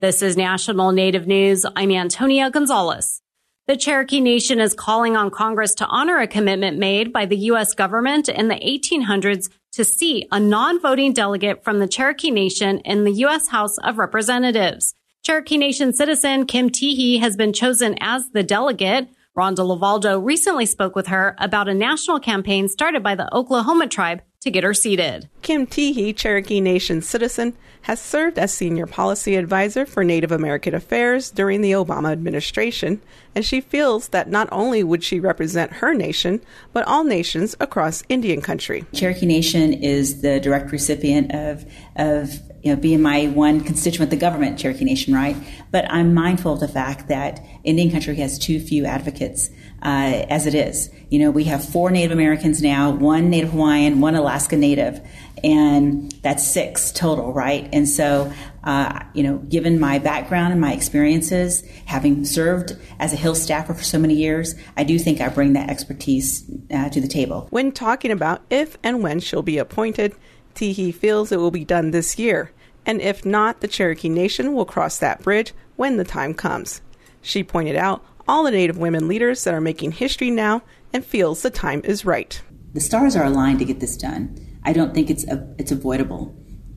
This is National Native News. I'm Antonia Gonzales. The Cherokee Nation is calling on Congress to honor a commitment made by the U.S. government in the 1800s to see a non-voting delegate from the Cherokee Nation in the U.S. House of Representatives. Cherokee Nation citizen Kim Teehee has been chosen as the delegate. Rhonda LeValdo recently spoke with her about a national campaign started by the Oklahoma tribe to get her seated. Kim Teehee, Cherokee Nation citizen, has served as senior policy advisor for Native American Affairs during the Obama administration, and she feels that not only would she represent her nation, but all nations across Indian country. Cherokee Nation is the direct recipient of of you know, being my one constituent, the government, Cherokee Nation, right? But I'm mindful of the fact that Indian country has too few advocates uh, as it is. You know, we have four Native Americans now, one Native Hawaiian, one Alaska Native, and that's six total, right? And so, uh, you know, given my background and my experiences, having served as a Hill staffer for so many years, I do think I bring that expertise uh, to the table. When talking about if and when she'll be appointed, Teehee feels it will be done this year, and if not, the Cherokee Nation will cross that bridge when the time comes. She pointed out all the Native women leaders that are making history now and feels the time is right. The stars are aligned to get this done. I don't think it's a, it's avoidable.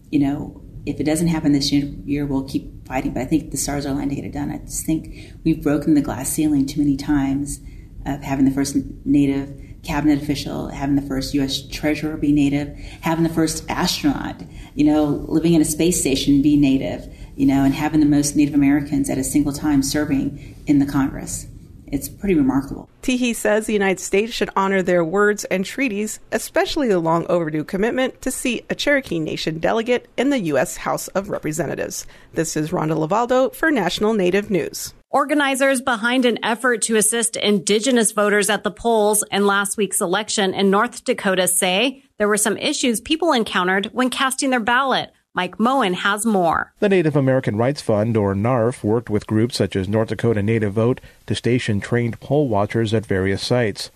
You know, if it doesn't happen this year, we'll keep fighting. But I think the stars are aligned to get it done. I just think we've broken the glass ceiling too many times of having the first Native cabinet official, having the first U.S. treasurer be Native, having the first astronaut, you know, living in a space station be Native you know, and having the most Native Americans at a single time serving in the Congress. It's pretty remarkable. Teehee says the United States should honor their words and treaties, especially the long overdue commitment to see a Cherokee Nation delegate in the U.S. House of Representatives. This is Rhonda LeValdo for National Native News. Organizers behind an effort to assist Indigenous voters at the polls in last week's election in North Dakota say there were some issues people encountered when casting their ballot Mike Moen has more. The Native American Rights Fund, or NARF, worked with groups such as North Dakota Native Vote to station trained poll watchers at various sites.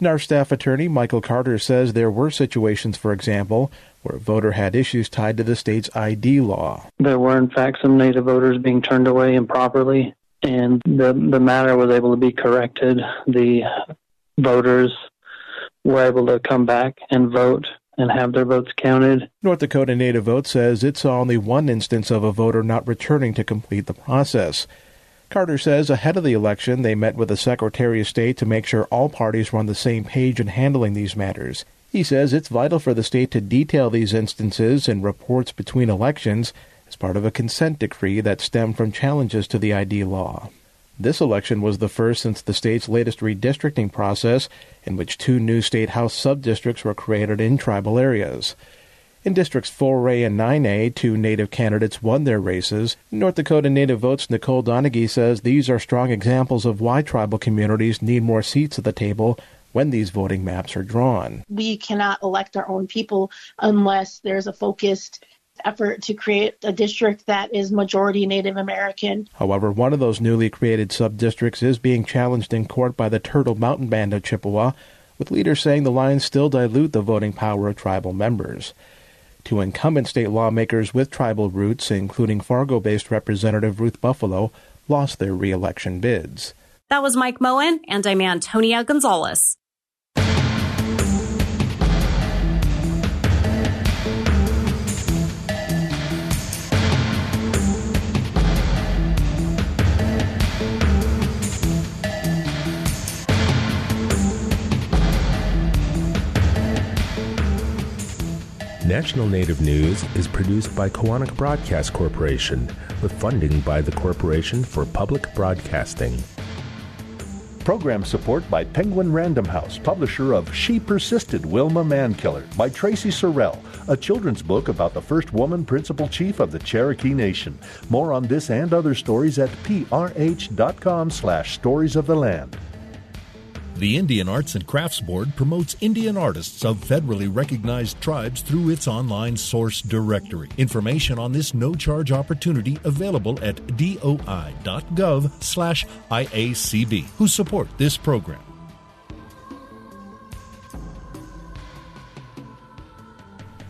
NARF staff attorney Michael Carter says there were situations, for example, where a voter had issues tied to the state's ID law. There were, in fact, some Native voters being turned away improperly, and the, the matter was able to be corrected. The voters were able to come back and vote and have their votes counted. North Dakota Native Vote says it saw only one instance of a voter not returning to complete the process. Carter says ahead of the election they met with the Secretary of State to make sure all parties were on the same page in handling these matters. He says it's vital for the state to detail these instances in reports between elections as part of a consent decree that stemmed from challenges to the ID law. This election was the first since the state's latest redistricting process, in which two new state house subdistricts were created in tribal areas. In districts 4A and 9A, two Native candidates won their races. North Dakota Native Votes Nicole Donaghy says these are strong examples of why tribal communities need more seats at the table when these voting maps are drawn. We cannot elect our own people unless there's a focused effort to create a district that is majority Native American. However, one of those newly created subdistricts is being challenged in court by the Turtle Mountain Band of Chippewa, with leaders saying the lines still dilute the voting power of tribal members. Two incumbent state lawmakers with tribal roots, including Fargo based Representative Ruth Buffalo, lost their reelection bids. That was Mike Moen, and I'm Antonia Gonzales. National Native News is produced by Koahnic Broadcast Corporation with funding by the Corporation for Public Broadcasting. Program support by Penguin Random House, publisher of She Persisted, Wilma Mankiller by Traci Sorell, a children's book about the first woman principal chief of the Cherokee Nation. More on this and other stories at prh.com slash stories of the land. The Indian Arts and Crafts Board promotes Indian artists of federally recognized tribes through its online source directory. Information on this no-charge opportunity available at doi.gov/iacb, who support this program.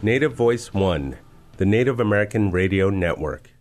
Native Voice One, the Native American Radio Network.